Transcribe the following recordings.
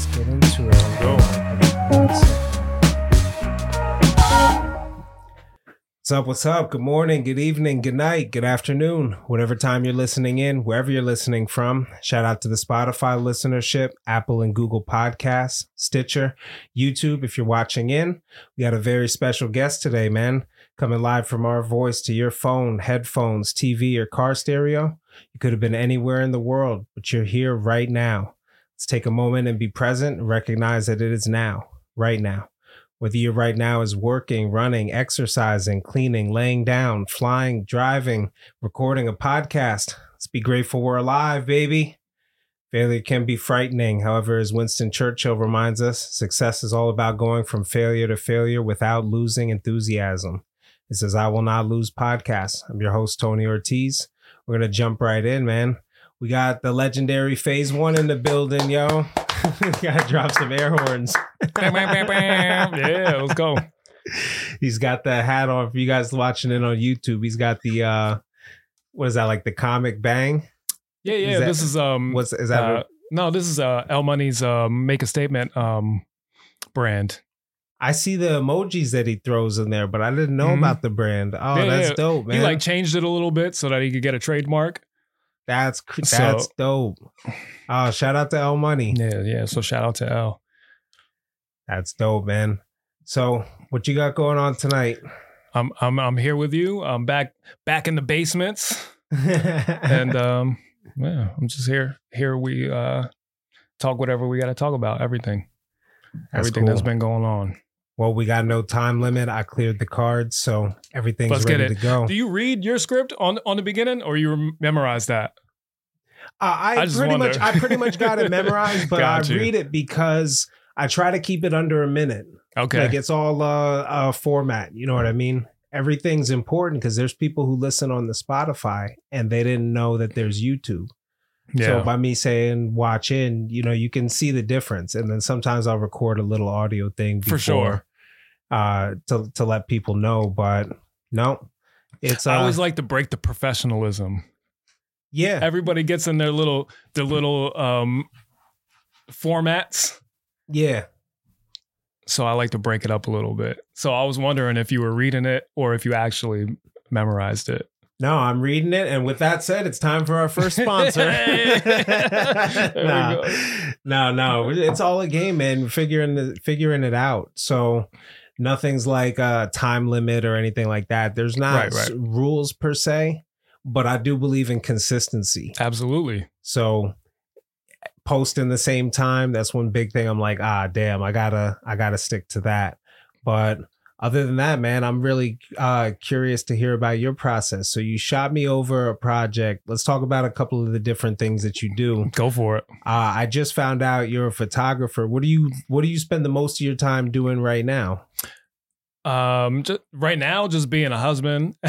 let's get into it. What's up? What's up? Good morning, good evening, good night, good afternoon, whatever time you're listening in, wherever you're listening from. Shout out to the Spotify listenership, Apple and Google Podcasts, Stitcher, YouTube. If you're watching in, we got a very special guest today, man, coming live from our voice to your phone, headphones, TV, or car stereo. You could have been anywhere in the world, but you're here right now. Let's take a moment and be present recognize that it is now, right now. Whether you're right now is working, running, exercising, cleaning, laying down, flying, driving, recording a podcast. Let's be grateful we're alive, baby. Failure can be frightening. However, as Winston Churchill reminds us, success is all about going from failure to failure without losing enthusiasm. This is I Will Not Lose podcast. I'm your host, Tony Ortiz. We're going to jump right in, man. We got the legendary Phaze Wun in the building, yo. we got to drop some air horns. yeah, let's go. He's got the hat on for you guys watching it on YouTube. He's got the, uh, what is that, like the comic bang? Yeah, yeah. that- this is um. What's, is that? uh, no, this is uh L Money's um make a statement um brand. I see the emojis that he throws in there, but I didn't know Mhm. about the brand. Oh, Yeah, that's yeah. dope, man. He like changed it a little bit so that he could get a trademark. That's cr- So- that's dope. Oh, shout out to L Money. Yeah, yeah. So shout out to L. That's dope, man. So, what you got going on tonight? I'm I'm I'm here with you. I'm back back in the basements, and um yeah, I'm just here. Here we uh talk whatever we got to talk about. Everything, That's everything that's been going on. Well, we got no time limit. I cleared the cards, so everything's Let's get ready it. to go. Do you read your script on on the beginning, or you memorize that? Uh, I, I pretty wonder. much, I pretty much got it memorized, but I you. read it because I try to keep it under a minute. Okay, Like it's all uh, uh format. You know what I mean? Everything's important because there's people who listen on the Spotify and they didn't know that there's YouTube. yeah, So by me saying watch in, you know, you can see the difference. And then sometimes I'll record a little audio thing For sure. Uh, to to let people know. But no, it's uh, I always like to break the professionalism. yeah, Everybody gets in their little their little um formats. yeah. So I like to break it up a little bit. So I was wondering if you were reading it or if you actually memorized it. No, I'm reading it. And with that said, it's time for our first sponsor. No, no, no. It's all a game, man. Figuring the, figuring it out. So nothing's like a time limit or anything like that. There's not Right, right. rules per se, but I do believe in consistency. Absolutely. So posting the same time, that's one big thing. I'm like, ah, damn, I gotta, I gotta stick to that. But other than that, man, I'm really uh, curious to hear about your process. So you shot me over a project. Let's talk about a couple of the different things that you do. Go for it. Uh, I just found out you're a photographer. What do you, what do you spend the most of your time doing right now? Um, just, right now, just being a husband.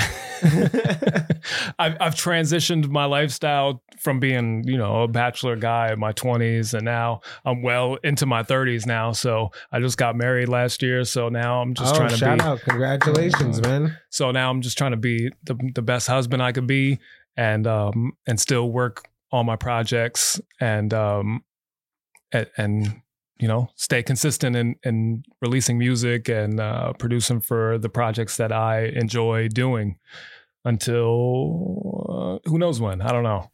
I've, I've transitioned my lifestyle from being, you know, a bachelor guy in my 20s, and now I'm well into my 30s now. So I just got married last year. So now I'm just oh, trying to shout be. out! Congratulations, man. So now I'm just trying to be the, the best husband I could be, and um and still work on my projects and um and, and you know stay consistent in in releasing music and uh, producing for the projects that I enjoy doing until uh, who knows when I don't know.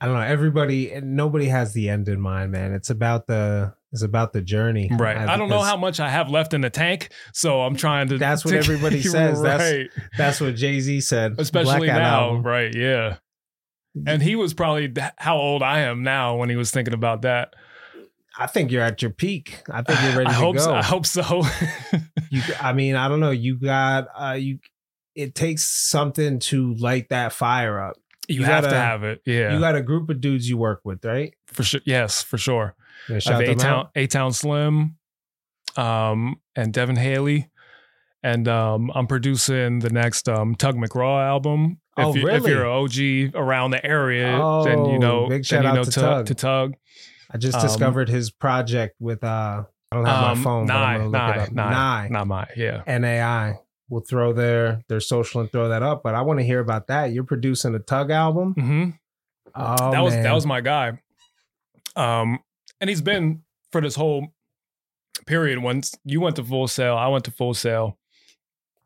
I don't know. Everybody, nobody has the end in mind, man. It's about the, it's about the journey. Right. I don't know how much I have left in the tank, so I'm trying to. That's what to- everybody says. That's- right. That's what Jay Z said. especially Blackout now, album. right? Yeah. And he was probably how old I am now when he was thinking about that. I think you're at your peak. I think you're ready I to hope go. so. I hope so. You, I mean, I don't know. You got uh, you. It takes something to light that fire up. you, You have to gotta- have it. Yeah, You got a group of dudes you work with, right? for sure. Yes, for sure. You gonna I have shout A Town? A Town Slim, um, and Devin Haley, and um, I'm producing the next um, Tug McRaw album. If, Oh, you, if really? you're an OG around the area, then Oh, you know, big then shout you out know to Tug. to Tug. I just um, discovered his project with. uh I don't have my Um, phone, but I'm Nye, look Nye. Nye, Nye. not my yeah. NAI. We'll throw their their social and throw that up. But I want to hear about that. You're producing a Tug album. hmm Oh, that was man. that was my guy. Um, and he's been for this whole period, once you went to Full Sail, I went to Full Sail.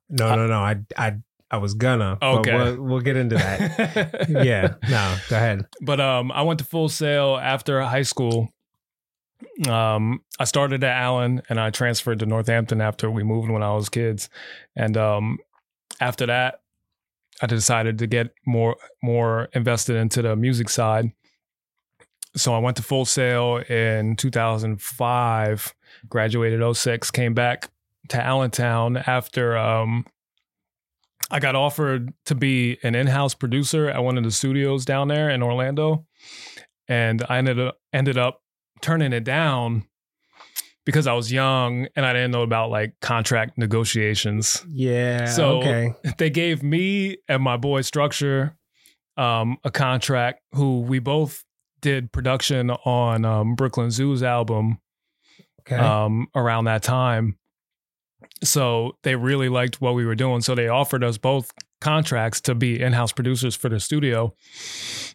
No, no, no. I, I, I was gonna. Okay. we'll, we'll get into that. yeah. No. Go ahead. but um, I went to Full Sail after high school. Um, I started at Allen and I transferred to Northampton after we moved when I was kids, and um, after that, I decided to get more more invested into the music side. So I went to Full Sail in 2005, graduated 06, came back to Allentown after um, I got offered to be an in-house producer at one of the studios down there in Orlando, and I ended up ended up turning it down because I was young and I didn't know about like contract negotiations. Yeah. So- okay. They gave me and my boy Structure um, a contract. Who we both did production on um, Brooklyn Zoo's album Okay. um, around that time. So they really liked what we were doing. So they offered us both contracts to be in house producers for the studio.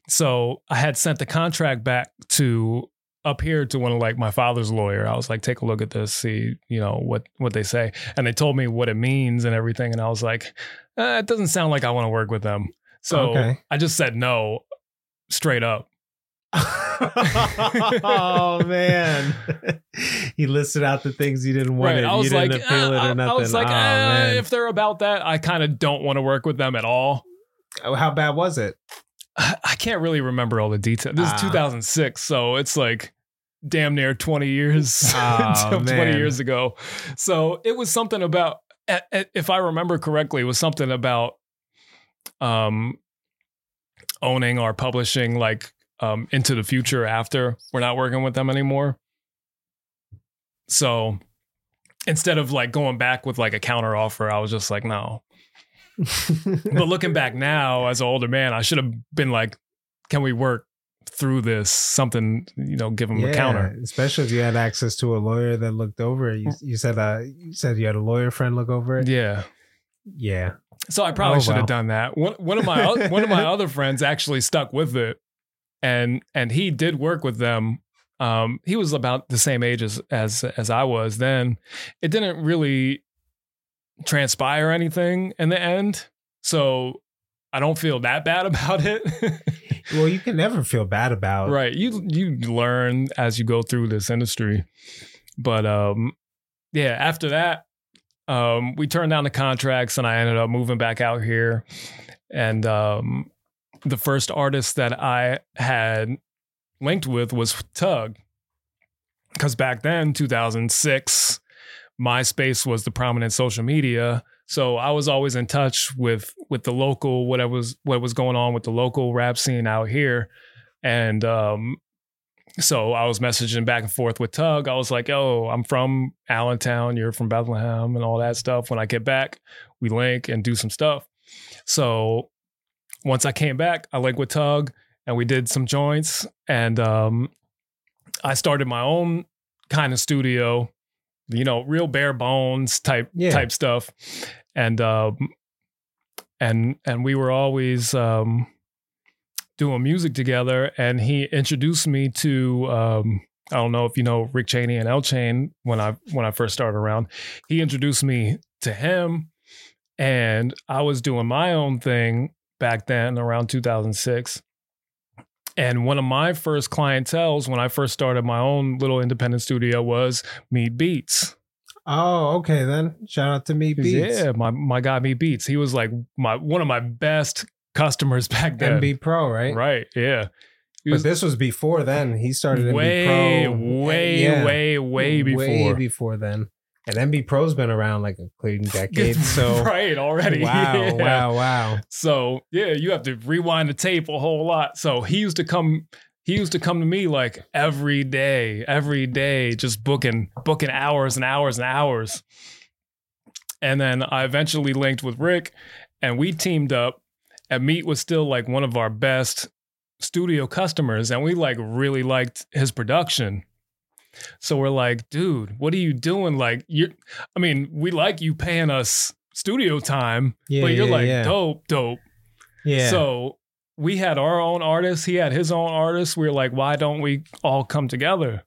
So I had sent the contract back to up here to one of like my father's lawyer. I was like, take a look at this, see, you know, what what they say. And they told me what it means and everything. And I was like, eh, it doesn't sound like I want to work with them. So Okay. I just said no straight up. Oh man. he listed out the things he didn't want. Right. It. I was you like, didn't appeal it uh, or nothing. I was like, oh, eh, man. if they're about that, I kind of don't want to work with them at all. How bad was it? I can't really remember all the details. This Ah. is 2006, so it's like damn near 20 years, Oh, 20 man. years ago. So it was something about, eh, eh, if I remember correctly, it was something about um, owning or publishing like um, into the future after we're not working with them anymore. So instead of like going back with like a counter offer, I was just like, no. but looking back now as an older man, I should have been like, can we work through this? Something, you know, give him a counter. Especially if you had access to a lawyer that looked over it. You, you said uh you said you had a lawyer friend look over it. Yeah. Yeah. So I probably Oh, should wow. have done that. One, one of my one of my other friends actually stuck with it, and and he did work with them. Um, he was about the same age as as as I was then. It didn't really transpire anything in the end, so I don't feel that bad about it. Well, you can never feel bad about right you you learn as you go through this industry but um yeah after that um we turned down the contracts and i ended up moving back out here and um the first artist that i had linked with was tug because back then 2006 myspace was the prominent social media so I was always in touch with with the local whatever was what was going on with the local rap scene out here, and um, so I was messaging back and forth with Tug. I was like, "Oh, I'm from Allentown. You're from Bethlehem, and all that stuff." When I get back, we link and do some stuff. So once I came back, I linked with Tug, and we did some joints, and um, I started my own kind of studio you know, real bare bones type Yeah. type stuff. And um and and we were always um doing music together and he introduced me to um I don't know if you know Rick Cheney and L Chain when I when I first started around. He introduced me to him and I was doing my own thing back then around 2006. And one of my first clientels when I first started my own little independent studio was Meat Beats. Oh, okay then. Shout out to me Beats. Yeah, my my guy Meat Beats. He was like my one of my best customers back then. MB Pro, right? Right. Yeah. He But was this was before then. He started way, Pro. way, Yeah. way, way before. Way before then. And MB Pro's been around like a clean decade. So right already. Wow, Yeah. wow, wow. So yeah, you have to rewind the tape a whole lot. So he used to come. He used to come to me like every day, every day, just booking, booking hours and hours and hours. And then I eventually linked with Rick, and we teamed up. And Meat was still like one of our best studio customers, and we like really liked his production. So we're like, dude, what are you doing? Like, you, I mean, we like you paying us studio time, Yeah, but you're yeah, like yeah. dope, dope. Yeah. So we had our own artists. He had his own artists. We were like, why don't we all come together?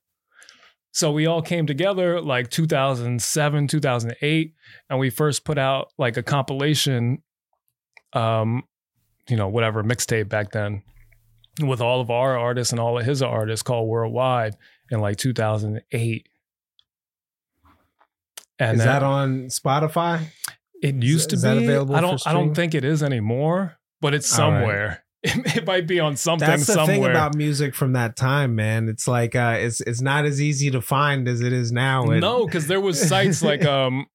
so we all came together like 2007, 2008, and we first put out like a compilation, um, you know, whatever mixtape back then, with all of our artists and all of his artists called Worldwide in like 2008. And is then- that on Spotify? It used is to that be. available I don't. I don't think it is anymore, but it's All right. somewhere. It, it might be on something That's the somewhere. thing about music from that time, man. It's like uh, it's it's not as easy to find as it is now. And no, because there was sites like um,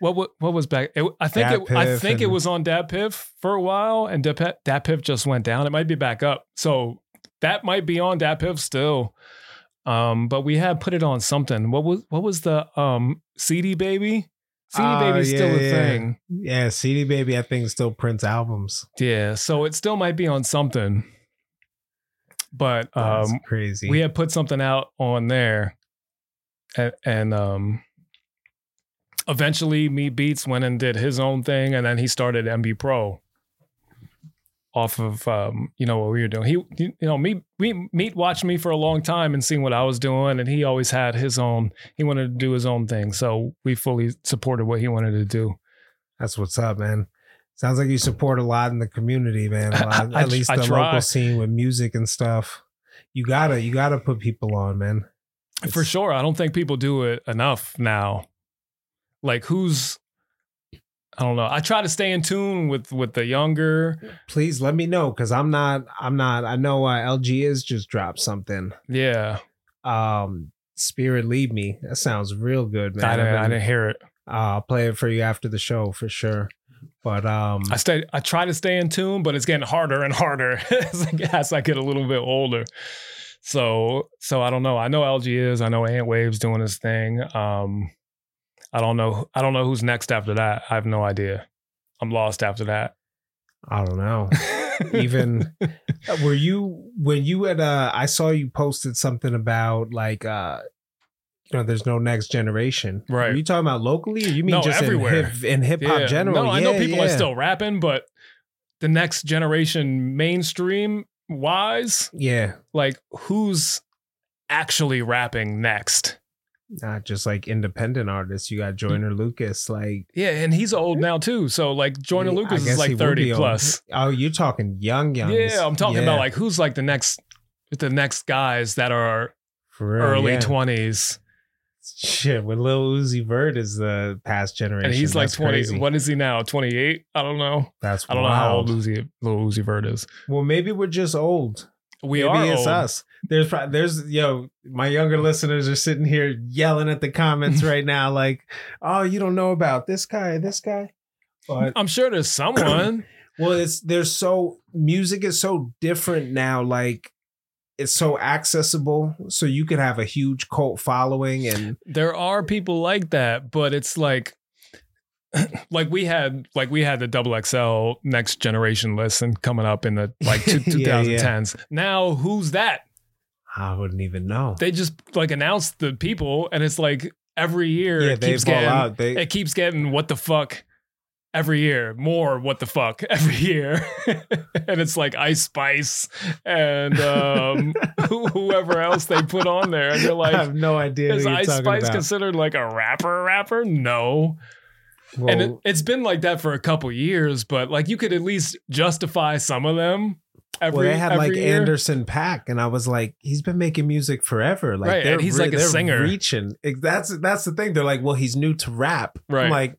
what what, what was back? It, I think it, I think it was on DatPiff for a while, and DatPiff, DatPiff just went down. It might be back up, so that might be on DatPiff still. Um, but we had put it on something. What was what was the um CD baby? CD Oh, baby's still yeah, a yeah. thing. yeah, CD Baby, I think still prints albums. Yeah, so it still might be on something. But That's um, crazy. we had put something out on there, and, and um, eventually, Me Beats went and did his own thing, and then he started MB Pro. Off of um, you know what we were doing, he you know me we meet watched me for a long time and seen what I was doing, and he always had his own. He wanted to do his own thing, so we fully supported what he wanted to do. That's what's up, man. Sounds like you support a lot in the community, man. Lot, I- at least I the try. local scene with music and stuff. You gotta, you gotta put people on, man. For sure. I don't think people do it enough now. Like who's I don't know. I try to stay in tune with with the younger. Please let me know because I'm not, I'm not. I know uh, LG is just dropped something. Yeah. Um, Spirit Lead Me. That sounds real good, man. I didn't, I didn't hear it. uh, I'll play it for you after the show for sure. But um, I stay I try to stay in tune, but it's getting harder and harder as, I, as I get a little bit older. So so I don't know. I know LG is. I know Ant Wave's doing his thing. Um I don't know. I don't know who's next after that. I have no idea. I'm lost after that. I don't know. Even Uh, were you when you had uh I saw you posted something about like uh you know there's no next generation. Right. Are you talking about locally or you mean No, just everywhere. in hip hop Yeah. general? No, I know Yeah, people are still rapping, but the next generation mainstream wise, Yeah. like who's actually rapping next? Not just like independent artists. You got mm. Joyner Lucas, like Yeah, and he's old now too. So like Joyner Yeah, Lucas is like 30 plus. Oh, you're talking young, young. Yeah, I'm talking Yeah, about like who's like the next the next guys that are real, early yeah. 20s. Shit, with Lil Uzi Vert is the past generation. And he's like 20. crazy. What is he now? 28? I don't know. That's I don't know how old Uzi Lil Uzi Vert is. Well, maybe we're just old. We Maybe are it's old. us. There's pro- there's yo, my younger listeners are sitting here yelling at the comments right now, like, oh, you don't know about this guy, this guy. But I'm sure there's someone. well, it's there's so music is so different now. Like it's so accessible, so you could have a huge cult following, and there are people like that, but it's like like we had like we had the double XL next generation list and coming up in the like two, Yeah, yeah. 2010s. Now who's that? I wouldn't even know. They just like announced the people and it's like every year yeah, it keeps getting. They it keeps getting what the fuck every year more what the fuck every year and it's like ice spice and um whoever else they put on there and you're like I have no idea. Is ice spice about. considered like a rapper rapper no Well, and it, it's been like that for a couple years but like you could at least justify some of them every well, they had like year. Anderson Paak, and I was like, he's been making music forever. Like, Right, and he's re- like a they're singer. Reaching. That's that's the thing. They're like, well, he's new to rap. Right. I'm like,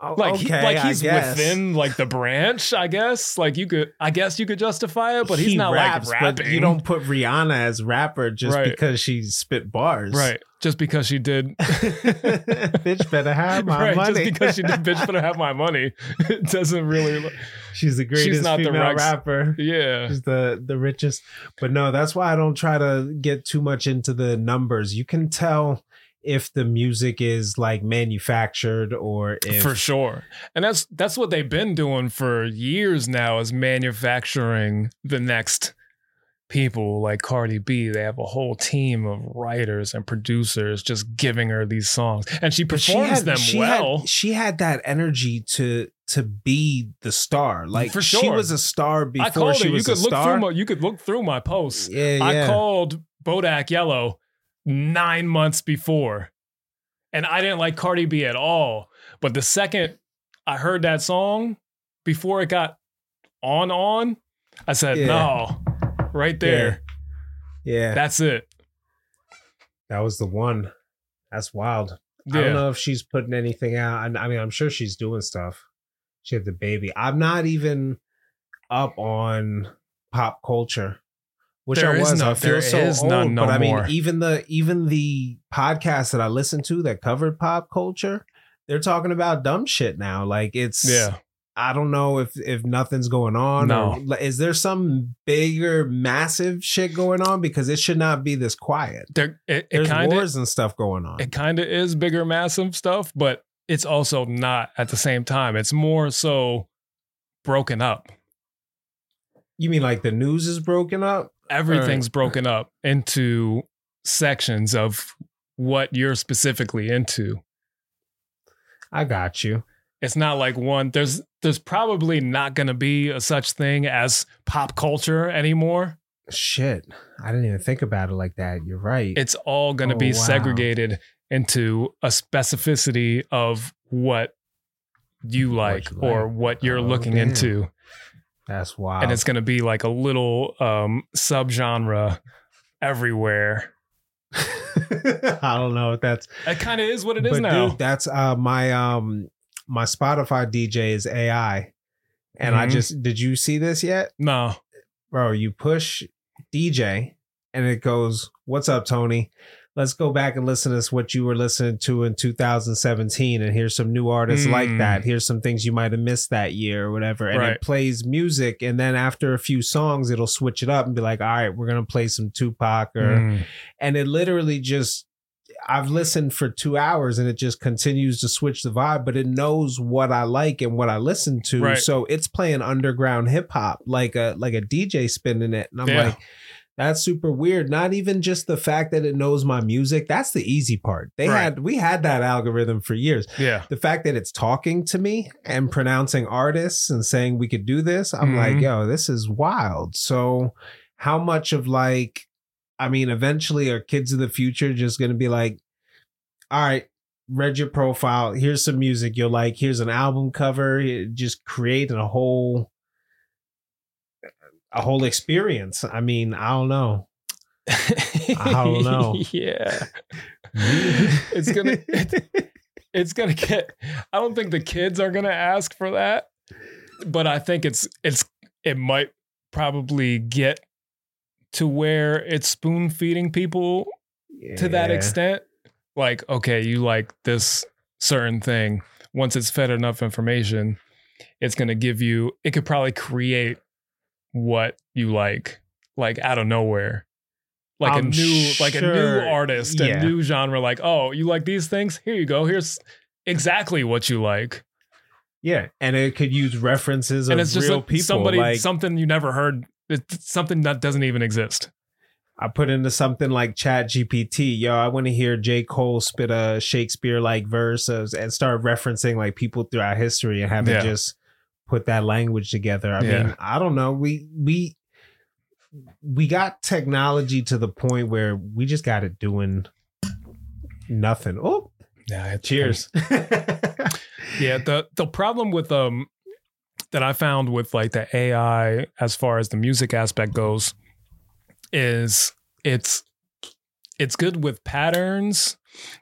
oh, like okay, he, like he's within like the branch, I guess. Like you could, I guess you could justify it, but he's He not raps, like rapping. But you don't put Rihanna as rapper just Right. because she spit bars, right? Just because she did, Bitch better have my right? money. Just because she did, bitch better have my money. It doesn't really, Look. she's the greatest not the female Rex- rapper. yeah. She's the the richest. But no, that's why I don't try to get too much into the numbers. You can tell if the music is like manufactured or if for sure and that's that's what they've been doing for years now is manufacturing the next people like cardi b they have a whole team of writers and producers just giving her these songs and she performs them she well Had, she had that energy to to be the star. Like For sure. she was a star before i called she you was could a look star. through my you could look through my posts yeah, yeah. i called bodak yellow nine months before. And I didn't like Cardi B at all. But the second I heard that song, before it got on on, I said, Yeah. no, right there. Yeah, That's it. that was the one. That's wild. Yeah. I don't know if she's putting anything out. I mean, I'm sure she's doing stuff. She had the baby. I'm not even up on pop culture, which There I is was. no- I feel so is old. none no but I mean, more. even the even the podcasts that I listened to that covered pop culture, they're talking about dumb shit now. Like it's Yeah. I don't know if if nothing's going on. No. Or, is there some bigger, massive shit going on? Because it should not be this quiet. There, it, it There's kind of wars and stuff going on. it kind of is bigger, massive stuff, but it's also not at the same time. It's more so broken up. you mean like the news is broken up? Everything's broken up into sections of what you're specifically into. I got you. It's not like one. There's there's probably not going to be a such thing as pop culture anymore. Shit, I didn't even think about it like that. You're right. It's all going to Oh, be wow. segregated into a specificity of what you like you or what you're Oh, looking damn. into. That's wild. and it's going to be like a little um subgenre everywhere. I don't know if that's That kind of is what it is now. Dude, that's uh my um my Spotify DJ is AI, and I Mhm. just did you see this yet, no, bro? You push DJ, and it goes, "What's up, Tony?" Let's go back and listen to what you were listening to in 2017, and here's some new artists like Mm. that. Here's some things you might have missed that year or whatever. And Right. it plays music, and then after a few songs, it'll switch it up and be like, "All right, we're gonna play some Tupac," or Mm. and it literally just I've listened for two hours and it just continues to switch the vibe, but it knows what I like and what I listen to. Right. So it's playing underground hip hop like a like a DJ spinning it. And I'm Yeah. like, that's super weird. Not even just the fact that it knows my music. That's the easy part. They Right. had we had that algorithm for years. yeah, The fact that it's talking to me and pronouncing artists and saying we could do this, I'm Mhm. like, yo, this is wild. So how much of like I mean, eventually are kids of the future just gonna be like, all right, read your profile, here's some music you'll like, here's an album cover, just creating a whole a whole experience. I mean, I don't know. I don't know. yeah, it's gonna it's gonna get. I don't think the kids are gonna ask for that, but I think it's it's it might probably get to where it's spoon feeding people to that extent. Like, okay, you like this certain thing. Once it's fed enough information, it's going to give you, it could probably create what you like, like out of nowhere. Like a I'm new, like a new artist, yeah. a new genre. Like, oh, you like these things? Here you go. Here's exactly what you like. Yeah, and it could use references of and it's just real people. somebody, like something you never heard. It's something that doesn't even exist. I put into something like Chat GPT. Yo, I want to hear J. Cole spit a Shakespeare like verse of, and start referencing like people throughout history and have Yeah. it just put that language together. I Yeah. mean, I don't know. We we we got technology to the point where we just got it doing nothing. Oh, Yeah. cheers. Yeah, the the problem with um that I found with like the AI as far as the music aspect goes is it's it's good with patterns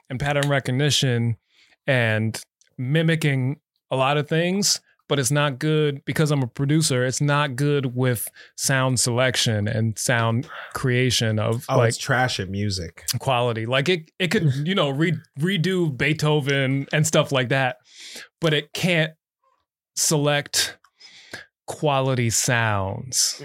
and pattern recognition and mimicking a lot of things, but it's not good because I'm a producer, it's not good with sound selection and sound creation of oh, like it's trash at music. quality. Like it, it could, you know, re- redo Beethoven and stuff like that, but it can't select quality sounds.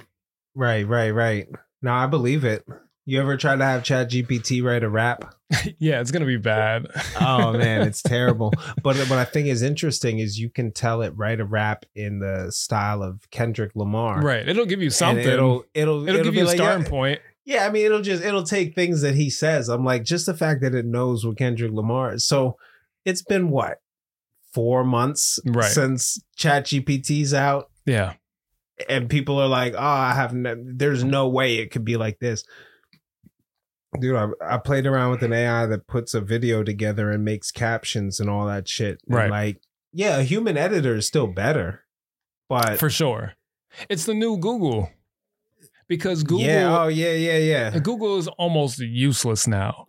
Right, right, right. No, I believe it. You ever try to have Chat GPT write a rap? yeah, it's gonna be bad. oh man, it's terrible. But what I think is interesting is you can tell it write a rap in the style of Kendrick Lamar. right. It'll give you And something. it'll it'll It'll give be you a like, starting yeah, point. Yeah, I mean it'll just it'll take things that he says. I'm like, just the fact that it knows what Kendrick Lamar is. So it's been what? Four months Right. since Chat GPT's out. Yeah. And people are like, oh, I have no, there's no way it could be like this. Dude, I, I played around with an AI that puts a video together and makes captions and all that shit. And Right. like, yeah, a human editor is still better. But For sure. It's the new Google. Because Google yeah, oh yeah, yeah, yeah. Google is almost useless now.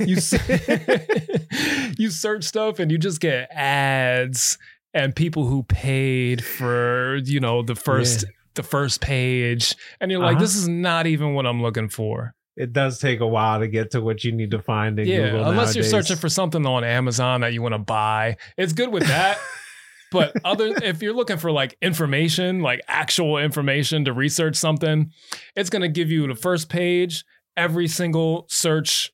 You s- you search stuff and you just get ads and people who paid for, you know, the first the first page and you're like Uh-huh. this is not even what I'm looking for. It does take a while to get to what you need to find in yeah, Google. unless you're searching for something on Amazon that you want to buy. It's good with that. but other if you're looking for like information, like actual information to research something, it's going to give you the first page, every single search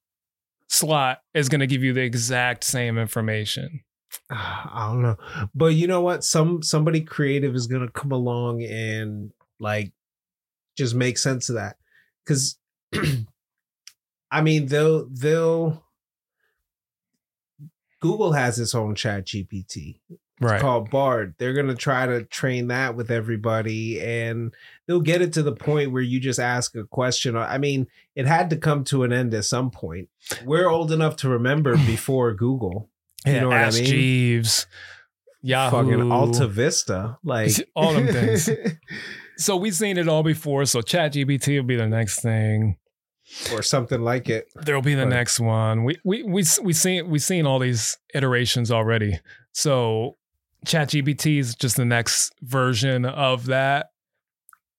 slot is going to give you the exact same information. I don't know. But you know what? Some somebody creative is gonna come along and like just make sense of that. Cause I mean they'll they'll Google has its own chat GPT. Right. called Bard. They're gonna try to train that with everybody, and they'll get it to the point where you just ask a question. I mean, it had to come to an end at some point. We're old enough to remember before Google. You yeah, know what I Ask mean? Jeeves, Yahoo, Fucking Alta Vista, like all them things. So we've seen it all before. So ChatGPT will be the next thing. Or something like it. There'll be the Right. next one. We we we we seen we seen all these iterations already. So ChatGPT is just the next version of that.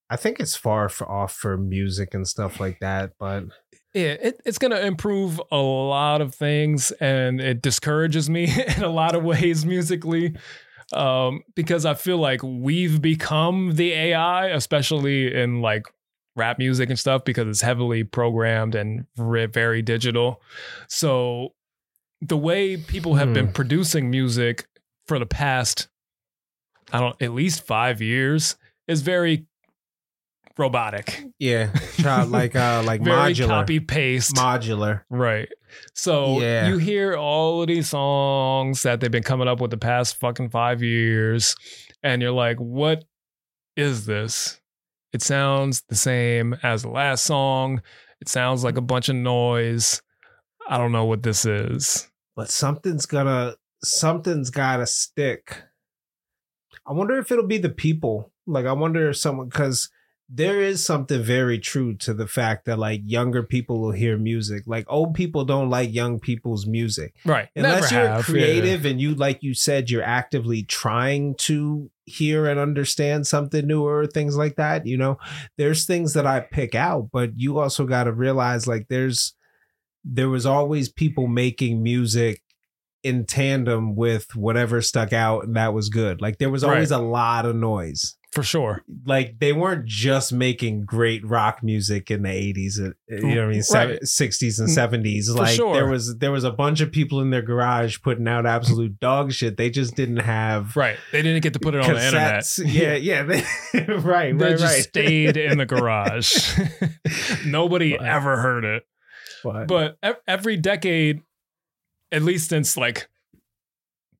I think it's far f- off for music and stuff like that, but Yeah, it, it's going to improve a lot of things, and it discourages me in a lot of ways musically, um, because I feel like we've become the AI, especially in like rap music and stuff, because it's heavily programmed and very digital. So the way people have been Hmm. producing music for the past, I don't, at least five years is very robotic, yeah, try like uh like very modular, copy paste. modular. Right. So Yeah. you hear all of these songs that they've been coming up with the past fucking five years, and you're like, what is this? It sounds the same as the last song. It sounds like a bunch of noise. I don't know what this is. but something's gonna something's gotta stick. I wonder if it'll be the people. Like I wonder if someone because there is something very true to the fact that like younger people will hear music. Like old people don't like young people's music. Right. Unless Never you're have. Yeah. creative and you like you said you're actively trying to hear and understand something newer or things like that, you know. There's things that I pick out, but you also got to realize like there's there was always people making music in tandem with whatever stuck out and that was good. Like there was always a lot of noise. For sure. Like they weren't just making great rock music in the 80s, uh, you know what I mean, Right. 60s and 70s. For like sure. there was there was a bunch of people in their garage putting out absolute dog shit. They just didn't have Right. They didn't get to put it on the internet. Yeah, yeah. They, right, They right, just right. stayed in the garage. Nobody But- ever heard it. But, but every decade at least since like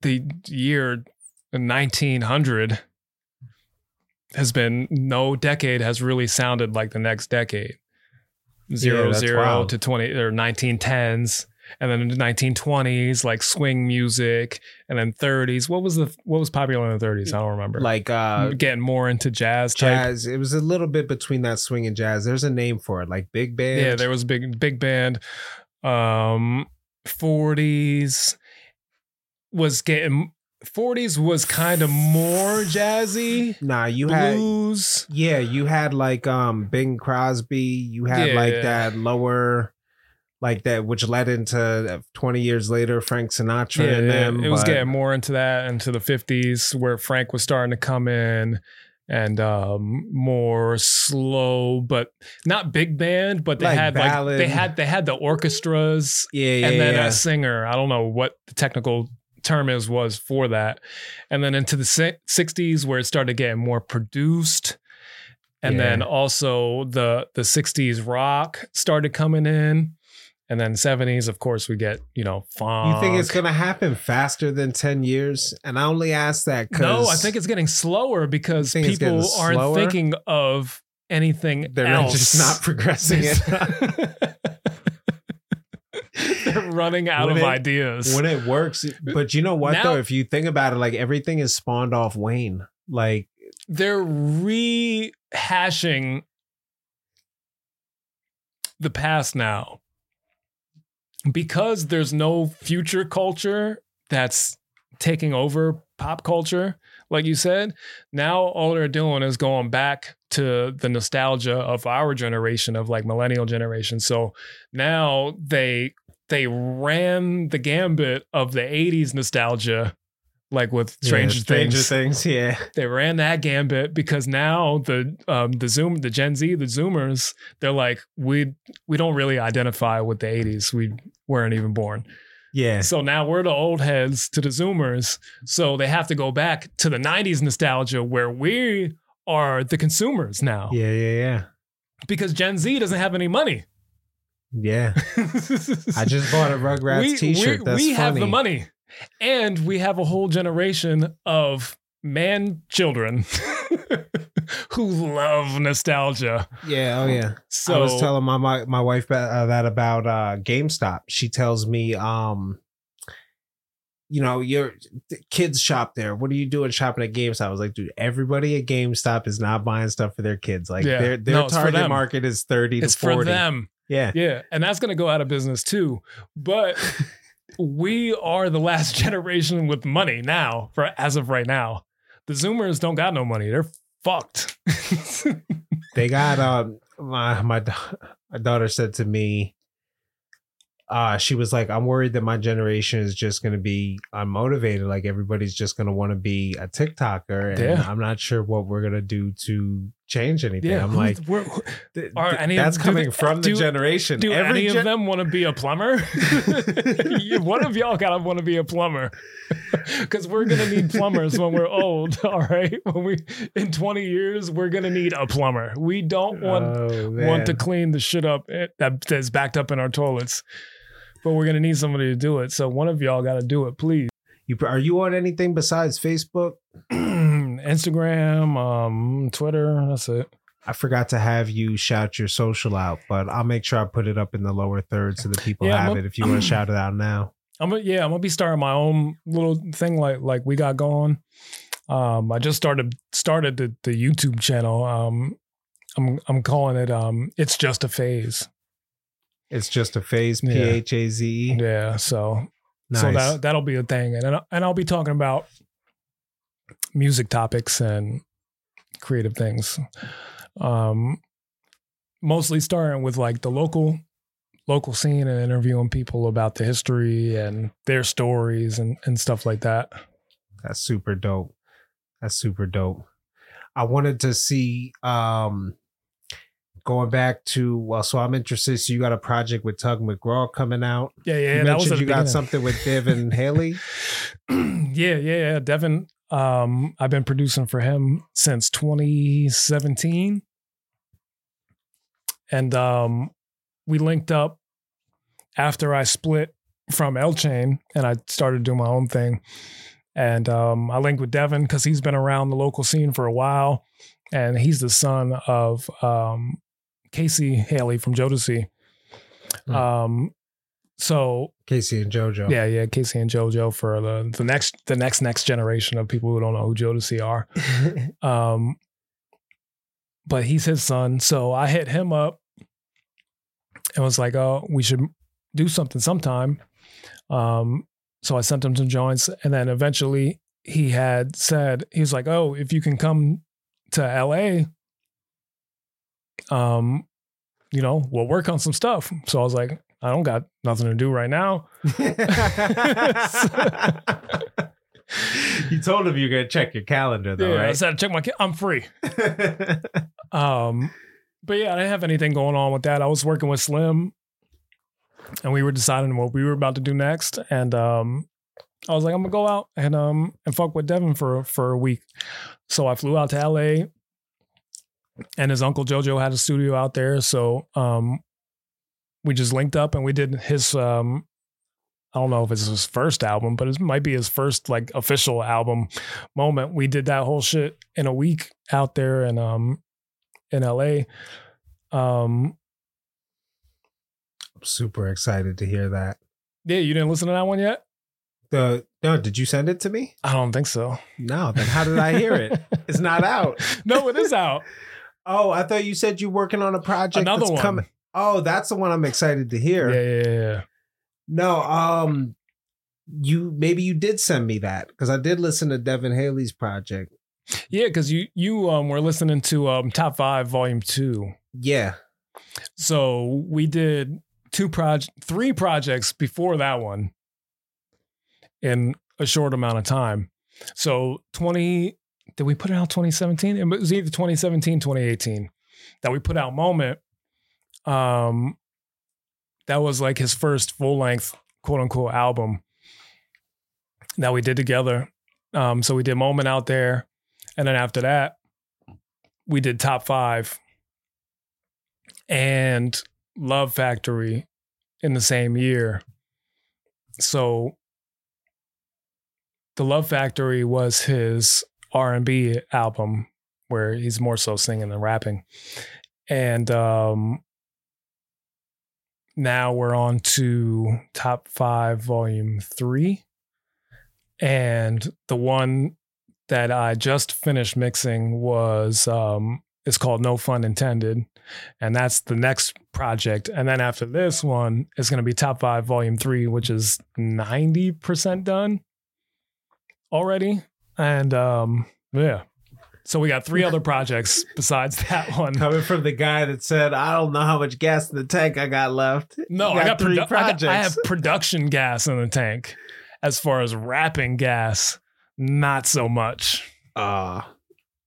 the year 1900 has been no decade has really sounded like the next decade zero that's zero wild. to 20 or 1910s and then the 1920s like swing music and then 30s what was the what was popular in the 30s i don't remember like uh getting more into jazz type jazz, it was a little bit between that swing and jazz. There's a name for it, like big band. Yeah, there was big big band. Um 40s was getting 40s was kind of more jazzy. Nah, you had Blues. yeah, you had like um Bing Crosby, you had Yeah. like that lower like that which led into uh, 20 years later Frank Sinatra Yeah, and yeah, them. it was getting more into that into the 50s where Frank was starting to come in and um more slow but not big band but they Like had like they had they had the orchestras yeah, yeah, and then yeah. a singer. I don't know what the technical term is was for that. And then into the 60s where it started getting more produced. And then also the the 60s rock started coming in. And then 70s, of course, we get, you know, funk. You think it's gonna happen faster than 10 years? And I only ask that because No, I think it's getting slower because people aren't slower? thinking of anything they're else. just not progressing it. Running out When of it- ideas. when it works. But you know what Now- though? If you think about it, like everything is spawned off Wayne. Like they're rehashing the past now because there's no future culture that's taking over pop culture like you said now all they're doing is going back to the nostalgia of our generation of like millennial generation so now they they ran the gambit of the 80s nostalgia like with stranger, yeah, Stranger things Things. Yeah. they ran that gambit because now the um the zoom the gen z the zoomers they're like we we don't really identify with the 80s we weren't even born Yeah. so now we're the old heads to the zoomers so they have to go back to the 90s nostalgia where we are the consumers now Yeah. Yeah. Yeah. because gen z doesn't have any money Yeah. I just bought a Rugrats we, T-shirt. we- That's we have the money and we have a whole generation of man children who love nostalgia Yeah. Oh yeah. so I was telling my my, my wife uh, that about uh, GameStop. She tells me, um, you know, your kids shop there. What are you doing shopping at GameStop? I was like, dude, everybody at GameStop is not buying stuff for their kids. Like Yeah. their their No, target market is thirty it's to forty. for them Yeah. yeah and that's going to go out of business too but we are the last generation with money now for as of right now the zoomers don't got no money they're fucked They got um my my, my daughter said to me, uh, she was like, I'm worried that my generation is just gonna be unmotivated. Like everybody's just gonna want to be a TikToker. And Yeah. I'm not sure what we're gonna do to change anything. yeah I'm like, Are any that's do coming from the generation. Do Every any gen- of them want to be a plumber? One of y'all gotta want to be a plumber, because we're gonna need plumbers when we're old. All right, when we in twenty years, we're gonna need a plumber. We don't want Oh, want to clean the shit up eh, that that's backed up in our toilets, but we're gonna need somebody to do it. So one of y'all got to do it, please. You, are you on anything besides Facebook? Instagram, um, Twitter. That's it. I forgot to have you shout your social out, but I'll make sure I put it up in the lower third so that people Yeah, have a- it if you want to shout it out now. I'm gonna, yeah, I'm gonna be starting my own little thing like like we got going. Um, I just started started the, the YouTube channel. Um, I'm I'm calling it um, it's just a phase. It's just a phase, P Yeah. H A Z E. Yeah, so Nice. so that that'll be a thing, and and I'll be talking about music topics and creative things. Um, mostly starting with like the local local scene and interviewing people about the history and their stories and and stuff like that. That's super dope. That's super dope. I wanted to see um going back to well, so I'm interested. So you got a project with Tug McGraw coming out. Yeah, yeah, you that was you got something with Devin Haley. yeah, yeah, yeah. Devin, um, I've been producing for him since 2017. And um, we linked up after I split from L Chain and I started doing my own thing. And um, I linked with Devin because he's been around the local scene for a while. And he's the son of um, K-Ci Hailey from Jodeci. Hmm. Um, so K-Ci and JoJo. yeah, yeah, K-Ci and JoJo for the the next the next next generation of people who don't know who Jodeci are. Um, but he's his son, so I hit him up and was like, "Oh, we should do something sometime." Um, so I sent him some joints, and then eventually he had said he was like, "Oh, if you can come to LA, um, you know, we'll work on some stuff." So I was like, "I don't got nothing to do right now." you told him you're gonna check your calendar though, yeah, I said, "Check my, ca- I'm free." Um, but yeah, I didn't have anything going on with that. I was working with Slim, and we were deciding what we were about to do next. And um, I was like, I'm gonna go out and um and fuck with Devin for for a week. So I flew out to LA, and his uncle JoJo had a studio out there. So um, we just linked up and we did his um. I don't know if it's his first album, but it might be his first like official album moment. We did that whole shit in a week out there and um in LA. Um, Super excited to hear that. Yeah, you didn't listen to that one yet? The no, did you send it to me? I don't think so. No, then how did I hear it? it's not out. no, it is out. Oh, I thought you said you're working on a project Another that's one. coming. Oh, that's the one I'm excited to hear. Yeah, yeah, yeah. No, um, you maybe you did send me that because I did listen to Devin Haley's project. Yeah, because you you um were listening to um top five volume two. Yeah, So we did two project three projects before that one in a short amount of time. So 20 did we put it out 2017? It was either 2017, 2018 that we put out Moment. Um that was like his first full length quote unquote album that we did together. Um so we did Moment out there and then after that we did top 5 and Love Factory in the same year. So the Love Factory was his R&B album where he's more so singing than rapping. And um now we're on to top 5 volume 3 and the one that I just finished mixing was um it's called No Fun Intended and that's the next project. And then after this one, it's going to be top five, volume three, which is 90% done already. And um, yeah. So we got three other projects besides that one. coming from the guy that said, "I don't know how much gas in the tank I got left." No, You I got three produ- I, got, projects. I have production gas in the tank. As far as rapping gas, not so much. Ah,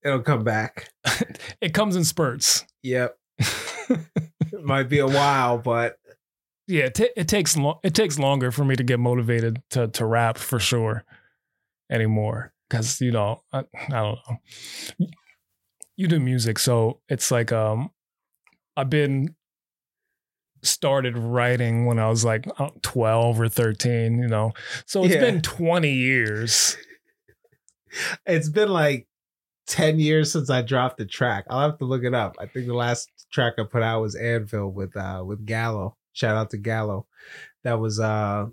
it'll come back. It comes in spurts. Yep, it might be a while, but yeah, it, ta- it takes lo- it takes longer for me to get motivated to to rap for sure anymore because you know I, I don't know. You do music, so it's like um, I've been started writing when I was like twelve or thirteen, you know. So it's Yeah. been twenty years. it's been like 10 years since I dropped the track. I'll have to look it up. I think the last track I put out was Anvil with uh with Gallo. Shout out to Gallo. That was uh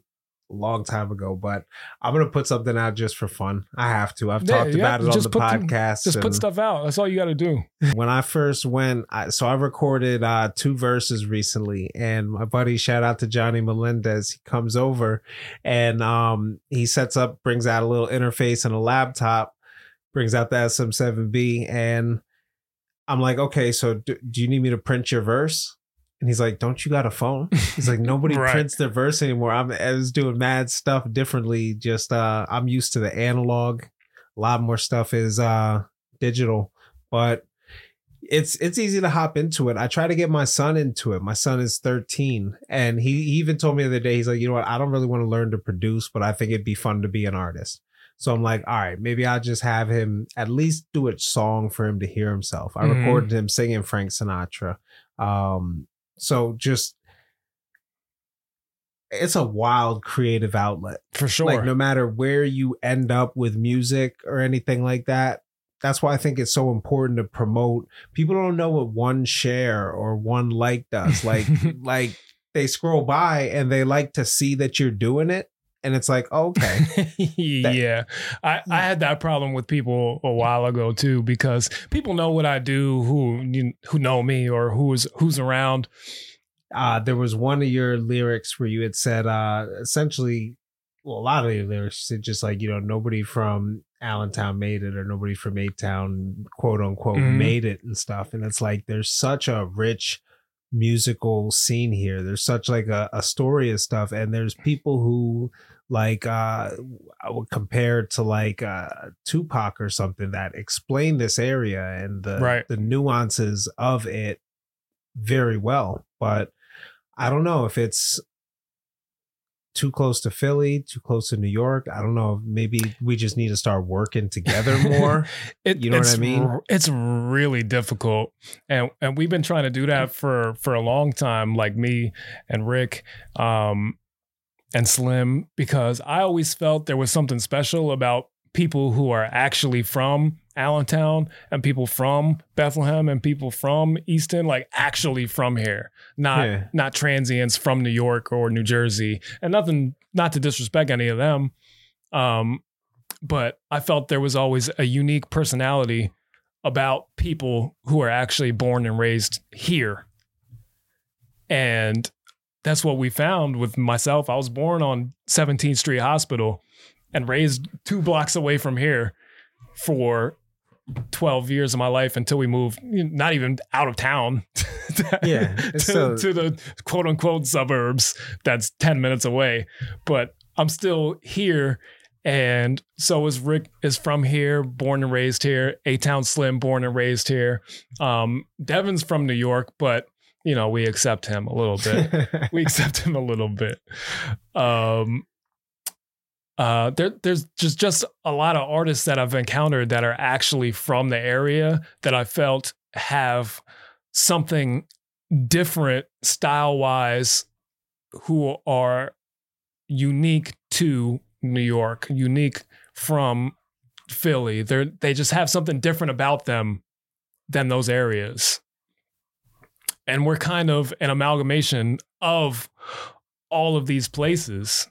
long time ago, but I'm gonna put something out just for fun. I have to. I've Yeah, talked about it on the podcast. Just put stuff out. That's all you got to do. when I first went, I, so I recorded uh two verses recently, and my buddy, shout out to Johnny Melendez, he comes over and um he sets up, brings out a little interface and a laptop, brings out the SM7B, and I'm like, okay, so do, do you need me to print your verse? And he's like, don't you got a phone? He's like, nobody Right. prints their verse anymore. I'm I was doing mad stuff differently. Just uh I'm used to the analog. A lot more stuff is uh digital, but it's it's easy to hop into it. I try to get my son into it. My son is 13 and he, he even told me the other day he's like, "You know what? I don't really want to learn to produce, but I think it'd be fun to be an artist." So I'm like, "All right, maybe I'll just have him at least do a song for him to hear himself." I Mhm. recorded him singing Frank Sinatra. Um so just it's a wild creative outlet. For sure. like no matter where you end up with music or anything like that that's why i think it's so important to promote. People don't know what one share or one like does. Like like they scroll by and they like to see that you're doing it and it's like okay yeah. I, I had that problem with people a while ago too because people know what I do who who know me or who's who's around. uh there was one of your lyrics where you had said uh essentially well a lot of your lyrics just like you know nobody from allentown made it or nobody from a town quote unquote Mhm. made it and stuff and it's like there's such a rich musical scene here there's such like a, a story of stuff and there's people who like uh i would compare to like uh tupac or something that explained this area and the Right. the nuances of it very well but I don't know if it's too close to Philly, too close to New York. I don't know. Maybe we just need to start working together more. It, You know what I mean? It's really difficult, and and we've been trying to do that for for a long time. Like me and Rick, um, and Slim, because I always felt there was something special about people who are actually from Allentown and people from Bethlehem and people from Easton, like actually from here, not Yeah. not transients from New York or New Jersey. And nothing, not to disrespect any of them, um, but I felt there was always a unique personality about people who are actually born and raised here. And that's what we found with myself. I was born on 17th Street Hospital and raised two blocks away from here for 12 years of my life until we moved, not even out of town. Yeah, to, so- to the quote unquote suburbs that's 10 minutes away. But I'm still here. And so is Rick is from here, born and raised here. A Town Slim, born and raised here. Um, Devin's from New York, but you know, we accept him a little bit we accept him a little bit. Um, uh, there, there's just just a lot of artists that I've encountered that are actually from the area that I felt have something different style wise, who are unique to New York, unique from Philly. They they just have something different about them than those areas and we're kind of an amalgamation of all of these places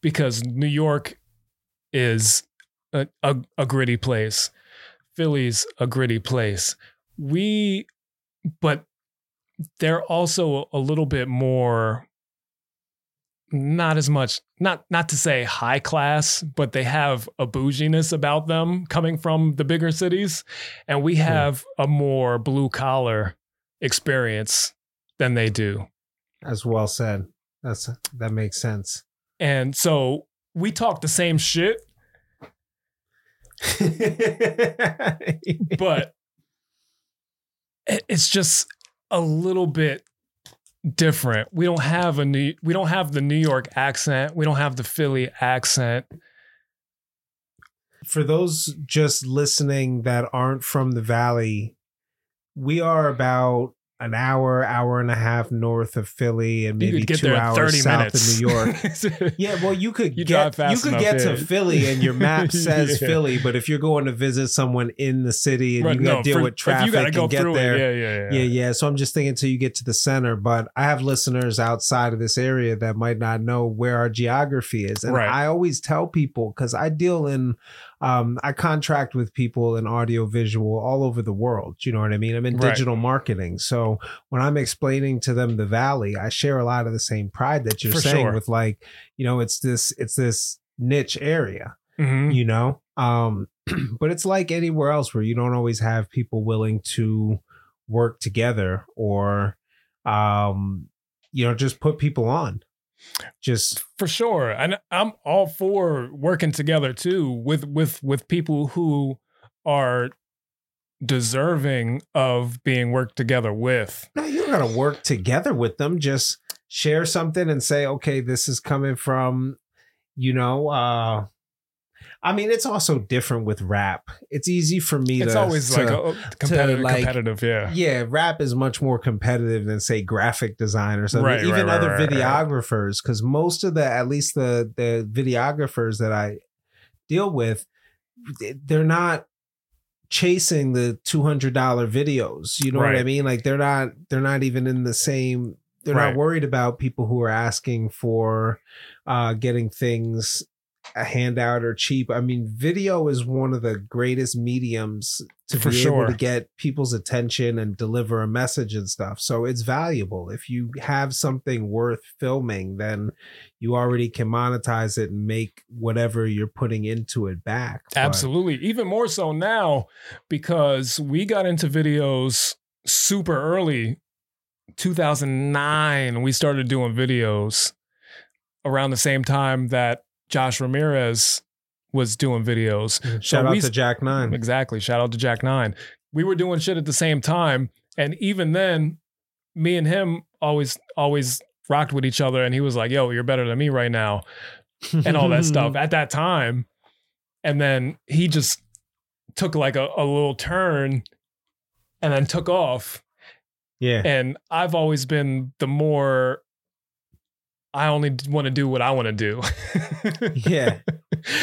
because New York is a, a, a gritty place, Philly's a gritty place. We, but they're also a little bit more not as much not not to say high class but they have a bouginess about them coming from the bigger cities. And we have a more blue collar experience than they do. That's well said. That's that makes sense. And so we talk the same shit, but it's just a little bit different. We don't have a new we don't have the New York accent. We don't have the Philly accent. for those just listening that aren't from the valley, we are about an hour, hour and a half north of Philly, and maybe two hours 30 south minutes. of New York. Yeah, well, you could You get you could get to yeah. Philly, and your map says Yeah. Philly. But if you're going to visit someone in the city and Right, you got to no, deal for- with traffic you gotta go get through there, it, yeah, yeah, yeah, yeah. yeah. So I'm just thinking until you get to the center. But I have listeners outside of this area that might not know where our geography is. And Right. I always tell people because I deal in, um, I contract with people in audio visual all over the world. You know what I mean? I'm in Right. digital marketing. So when I'm explaining to them the valley, I share a lot of the same pride that you're For saying sure. with like, you know, it's this, it's this niche area Mhm. you know um but it's like anywhere else where you don't always have people willing to work together or um you know just put people on just for sure and i'm all for working together too with with with people who are deserving of being worked together with. No you don't gotta work together with them just share something and say okay this is coming from you know uh I mean, it's also different with rap. It's easy for me it's to. always to- like a, competitive like- competitive yeah yeah, rap is much more competitive than say graphic design or something. Right, Even right, other right, videographers, because most of the, at least the the videographers that I deal with, they're not chasing the two hundred dollar videos. You know what I mean? Like they're not they're not even in the same. They're not worried about people who are asking for uh, getting things a handout or cheap. I mean, video is one of the greatest mediums to For be able to get people's attention and deliver a message and stuff. So it's valuable. If you have something worth filming, then you already can monetize it and make whatever you're putting into it back. But- Absolutely. Even more so now because we got into videos super early. 2009, we started doing videos around the same time that Josh Ramirez was doing videos. Shout So out we- to Jack Nine. Exactly. Shout out to Jack Nine. We were doing shit at the same time. And even then, me and him always, always rocked with each other. And he was like, yo, you're better than me right now and all that stuff at that time. And then he just took like a, a little turn and then took off. Yeah. And I've always been the more I only want to do what I want to do. Yeah.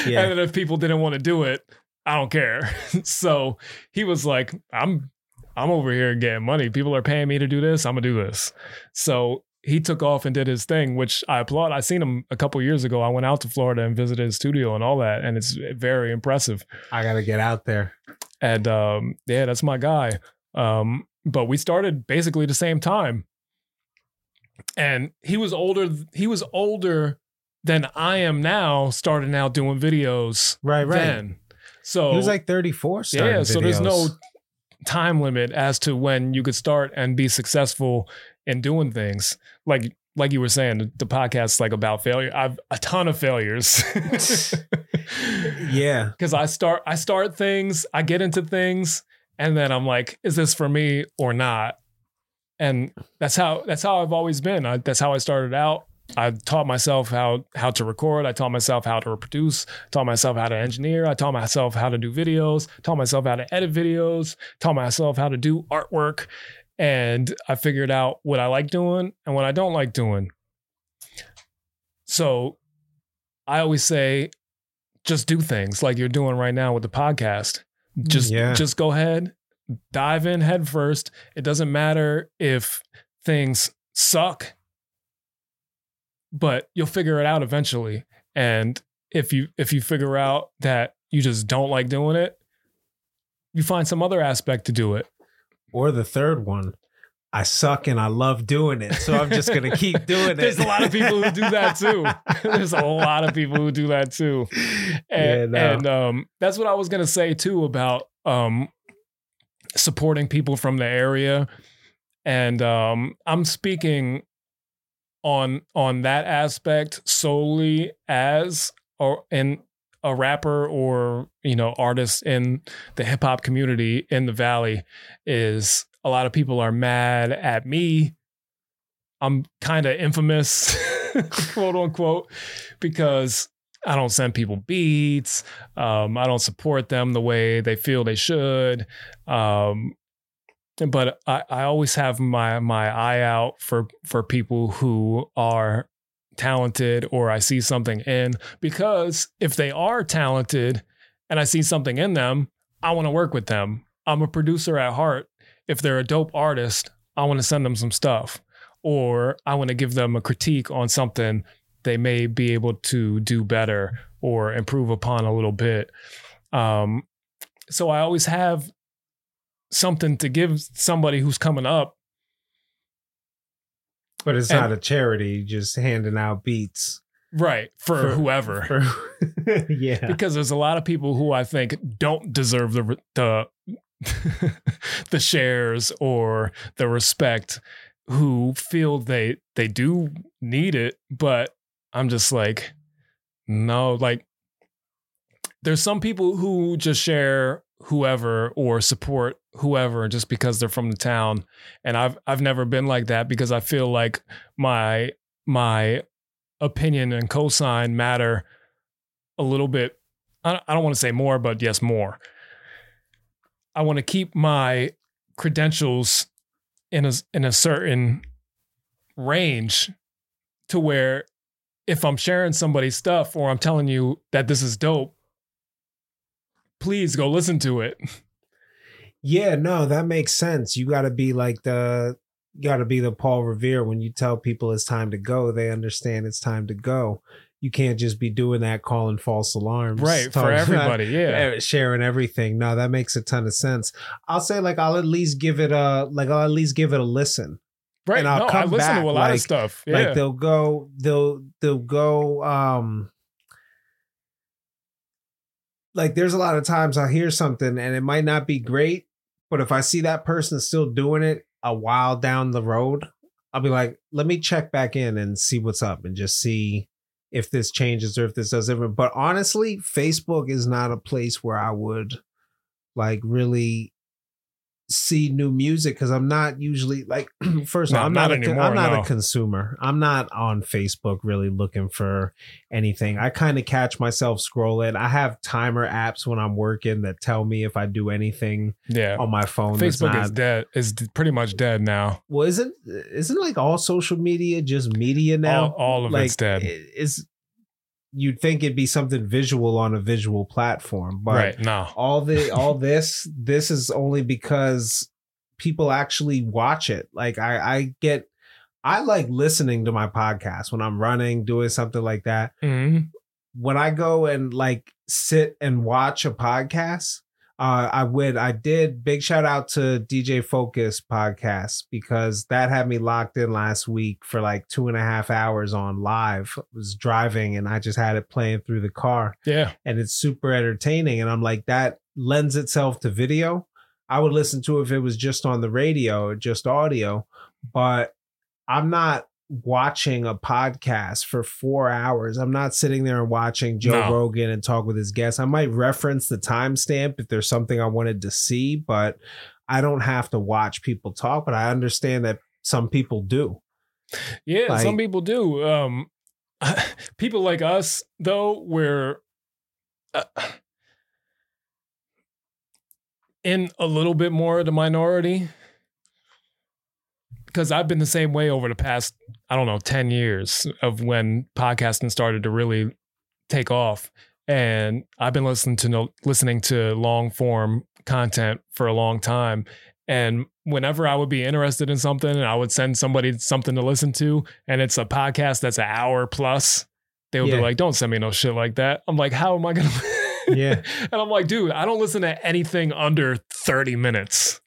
Yeah. And then if people didn't want to do it, I don't care. so he was like, I'm I'm over here getting money. People are paying me to do this. I'm gonna do this. So he took off and did his thing, which I applaud. I seen him a couple years ago. I went out to Florida and visited his studio and all that, and it's very impressive. I gotta get out there. And um, yeah, that's my guy. Um, but we started basically the same time, and he was older. He was older than I am now, starting out doing videos. Right, right. Then. So he was like 34. yeah. So there's no time limit as to when you could start and be successful in doing things. Like like you were saying, the, the podcast's like about failure. I've a ton of failures. yeah. Because I start I start things, I get into things, and then I'm like, is this for me or not? And that's how that's how I've always been. I, that's how I started out. I taught myself how how to record. I taught myself how to produce. Taught myself how to engineer. I taught myself how to do videos. Taught myself how to edit videos. Taught myself how to do artwork. And I figured out what I like doing and what I don't like doing. So I always say, just do things like you're doing right now with the podcast. Just Yeah. just go ahead, dive in head first. It doesn't matter if things suck, but you'll figure it out eventually. And if you if you figure out that you just don't like doing it, you find some other aspect to do it. Or the third one. I suck and I love doing it. So I'm just gonna keep doing it. There's a lot of people who do that too. There's a lot of people who do that too. And, Yeah, no. and um, that's what I was gonna say too about um, supporting people from the area. And um, I'm speaking on on that aspect solely as or in a rapper or you know artist in the hip hop community in the valley is a lot of people are mad at me. I'm kind of infamous, quote unquote, because I don't send people beats. Um, I don't support them the way they feel they should. Um, but I, I always have my my eye out for for people who are talented or I see something in because if they are talented and I see something in them, I want to work with them. I'm a producer at heart. If they're a dope artist, I want to send them some stuff or I want to give them a critique on something they may be able to do better or improve upon a little bit. Um, so I always have something to give somebody who's coming up. But it's And- not a charity, just handing out beats. Right. For, For- whoever. For, yeah. because there's a lot of people who I think don't deserve the the the shares or the respect who feel they they do need it but I'm just like no like there's some people who just share whoever or support whoever just because they're from the town. And I've I've never been like that because I feel like my my opinion and cosign matter a little bit. I don't want to say more but yes more. I want to keep my credentials in a in a certain range to where if I'm sharing somebody's stuff or I'm telling you that this is dope please go listen to it Yeah, no, that makes sense. You got to be like the you got to be the Paul Revere when you tell people it's time to go, they understand it's time to go. You can't just be doing that calling false alarms. right for everybody yeah eh, sharing everything. No, that makes a ton of sense. I'll say like I'll at least give it a like I'll at least give it a listen. Right. And I'll no I listen back, to a lot like- of stuff yeah. Like they'll go they'll they'll go um like there's a lot of times I'll hear something and it might not be great, but if I see that person still doing it a while down the road, I'll be like, let me check back in and see what's up and just see if this changes or if this does different. But honestly, Facebook is not a place where I would like really see new music because I'm not usually like first of No, all, I'm not not, a, anymore, I'm not no. a consumer. I'm not on Facebook really looking for anything. I kind of catch myself scrolling. I have timer apps when I'm working that tell me if I do anything yeah on my phone. Facebook not- is dead is pretty much dead now well, isn't isn't like all social media just media now? all, all of like it's dead is you'd think it'd be something visual on a visual platform, but right. No. all the all this this is only because people actually watch it. Like I I get I like listening to my podcast when I'm running, doing something like that. Mhm. When I go and like sit and watch a podcast, uh, I would. I did. Big shout out to DJ Focus podcast because that had me locked in last week for like two and a half hours on live. I was driving and I just had it playing through the car Yeah. and it's super entertaining. And I'm like, that lends itself to video. I would listen to it if it was just on the radio or just audio, but I'm not watching a podcast for four hours. I'm not sitting there and watching Joe No. Rogan and talk with his guests. I might reference the timestamp if there's something I wanted to see, but I don't have to watch people talk. But I understand that some people do. Yeah, Like- some people do. Um, people like us, though, we're uh, in a little bit more of the minority because I've been the same way over the past, I don't know, 10 years of when podcasting started to really take off. And I've been listening to no, listening to long form content for a long time. And whenever I would be interested in something and I would send somebody something to listen to, and it's a podcast that's an hour plus, they would Yeah. be like, Don't send me no shit like that. I'm like, How am I going to? Yeah. and I'm like, Dude, I don't listen to anything under 30 minutes.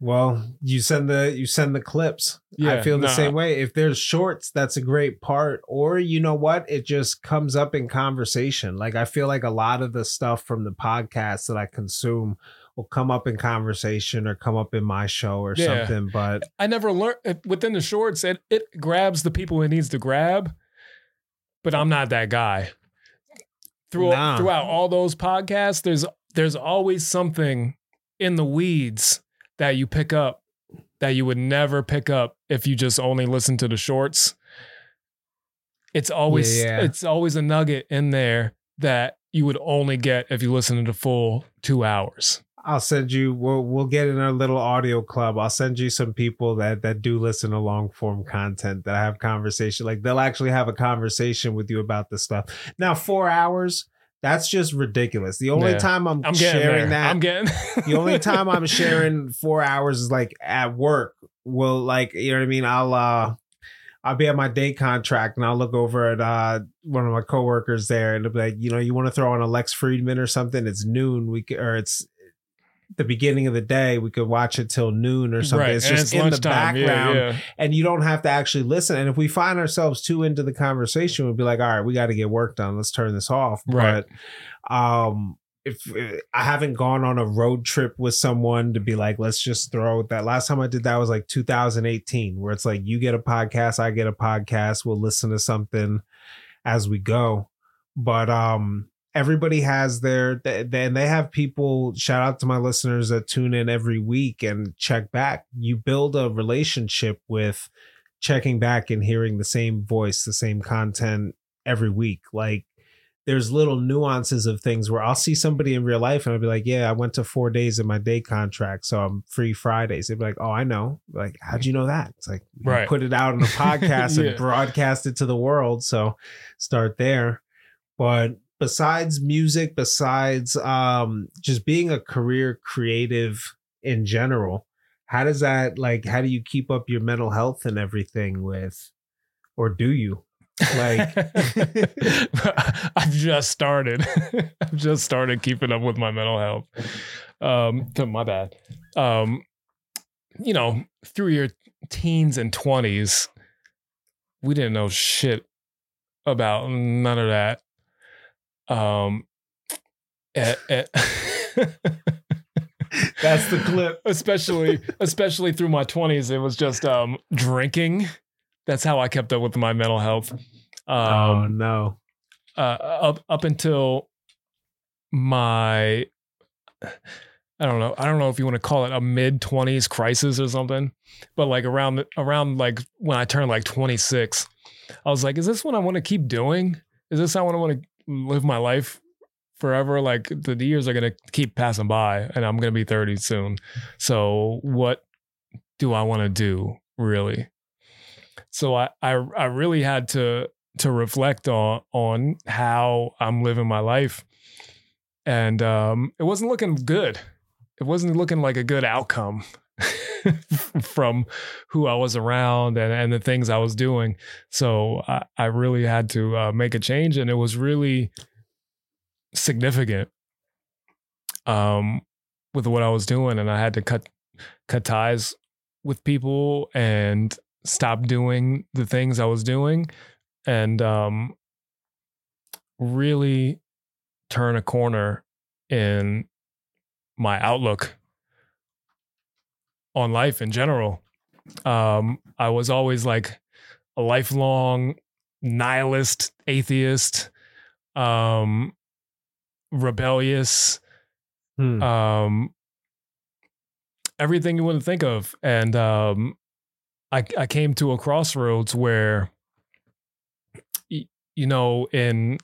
Well, you send the you send the clips. Yeah, I feel the nah. same way. If there's shorts, that's a great part. Or you know what? It just comes up in conversation. Like I feel like a lot of the stuff from the podcasts that I consume will come up in conversation or come up in my show or Yeah. something. But I never learned uh, within the shorts, it, it grabs the people it needs to grab, but I'm not that guy. Through, Nah. Throughout all those podcasts, there's there's always something in the weeds that you pick up that you would never pick up if you just only listen to the shorts. It's always Yeah, it's always a nugget in there that you would only get if you listen to the full two hours. I'll send you we'll we'll get in our little audio club. I'll send you some people that that do listen to long form content that have conversation. Like they'll actually have a conversation with you about this stuff. Now, four hours, that's just ridiculous. The only Yeah. time I'm, I'm sharing there. that I'm getting the only time I'm sharing four hours is like at work. Well, like you know what I mean? I'll uh I'll be at my day contract and I'll look over at uh one of my coworkers there and it'll be like, you know, you want to throw on a Lex Fridman or something? It's noon. We or it's the beginning of the day. We could watch it till noon or something. Right, It's just in the lunchtime. Yeah, background yeah. and you don't have to actually listen. And if we find ourselves too into the conversation, we'd be like, all right, we got to get work done. Let's turn this off. Right. But um, if I haven't gone on a road trip with someone to be like, let's just throw that. Last time I did that was like 2018, where it's like you get a podcast, I get a podcast, we'll listen to something as we go. But um, everybody has their th- and they have people shout out to my listeners that tune in every week and check back you build a relationship with checking back and hearing the same voice the same content every week like there's little nuances of things where I'll see somebody in real life and I'll be like, yeah, I went to four days in my day contract, so I'm free Fridays. They'd be like, oh, I know. Like, how'd you know that? It's like, Right. put it out in a podcast Yeah. and broadcast it to the world. So start there. But besides music, besides um, just being a career creative in general, how does that like? How do you keep up your mental health and everything with, or do you? Like- I've just started. I've just started keeping up with my mental health. Um, my bad. Um, you know, through your teens and twenties, we didn't know shit about none of that. Um, eh, eh. That's the clip. especially especially through my 20s it was just um drinking that's how i kept up with my mental health oh um no. uh, up up until my i don't know i don't know if you want to call it a mid 20s crisis or something but like around around like when i turned like 26 i was like is this what i want to keep doing is this how i want to live my life forever like the years are to keep passing by and i'm to be 30 soon. So what do i want to do really? So I, I i really had to to reflect on on how I'm living my life, and um, it wasn't looking good. It wasn't looking like a good outcome from who I was around and, and the things I was doing. So I, I really had to uh, make a change, and it was really significant um, with what I was doing, and I had to cut cut ties with people and stop doing the things I was doing, and um, really turn a corner in my outlook on life in general. Um, I was always like a lifelong nihilist, atheist, um, rebellious, Hmm. um, everything you wouldn't think of. And um, I, I came to a crossroads where, you know, in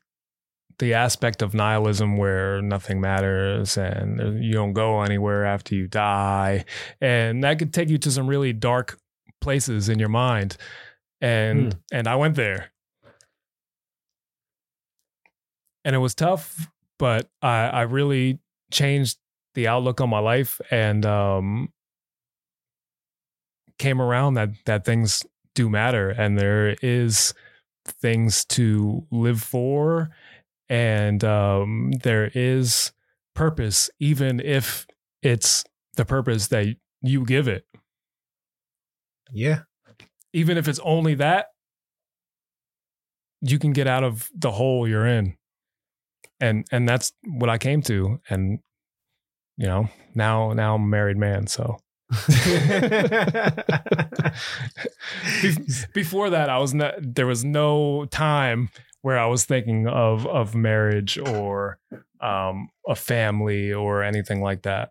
the aspect of nihilism where nothing matters and you don't go anywhere after you die, and that could take you to some really dark places in your mind. And and I went there. And it was tough, but I, I really changed the outlook on my life and um, came around that that things do matter and there is things to live for and um, there is purpose even if it's the purpose that you give it. Yeah. even if it's only that you can get out of the hole you're in. And and that's what i came to. And you know now now i'm a married man so. Before that i was not there was no time where i was thinking of of marriage or um a family or anything like that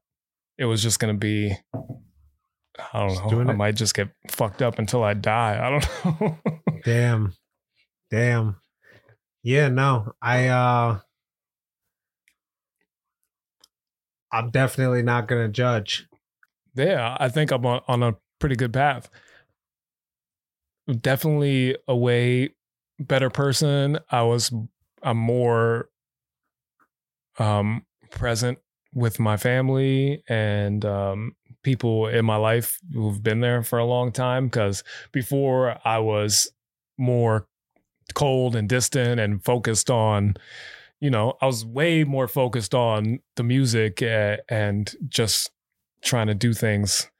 it was just gonna be i don't Just know i it. might just get fucked up until i die i don't know Damn. Damn. Yeah, no. I uh I'm definitely not gonna judge. yeah, I think I'm on, on a pretty good path. Definitely a way better person. I was I'm more um present with my family and um people in my life who've been there for a long time cuz before I was more cold and distant and focused on you know, I was way more focused on the music and just trying to do things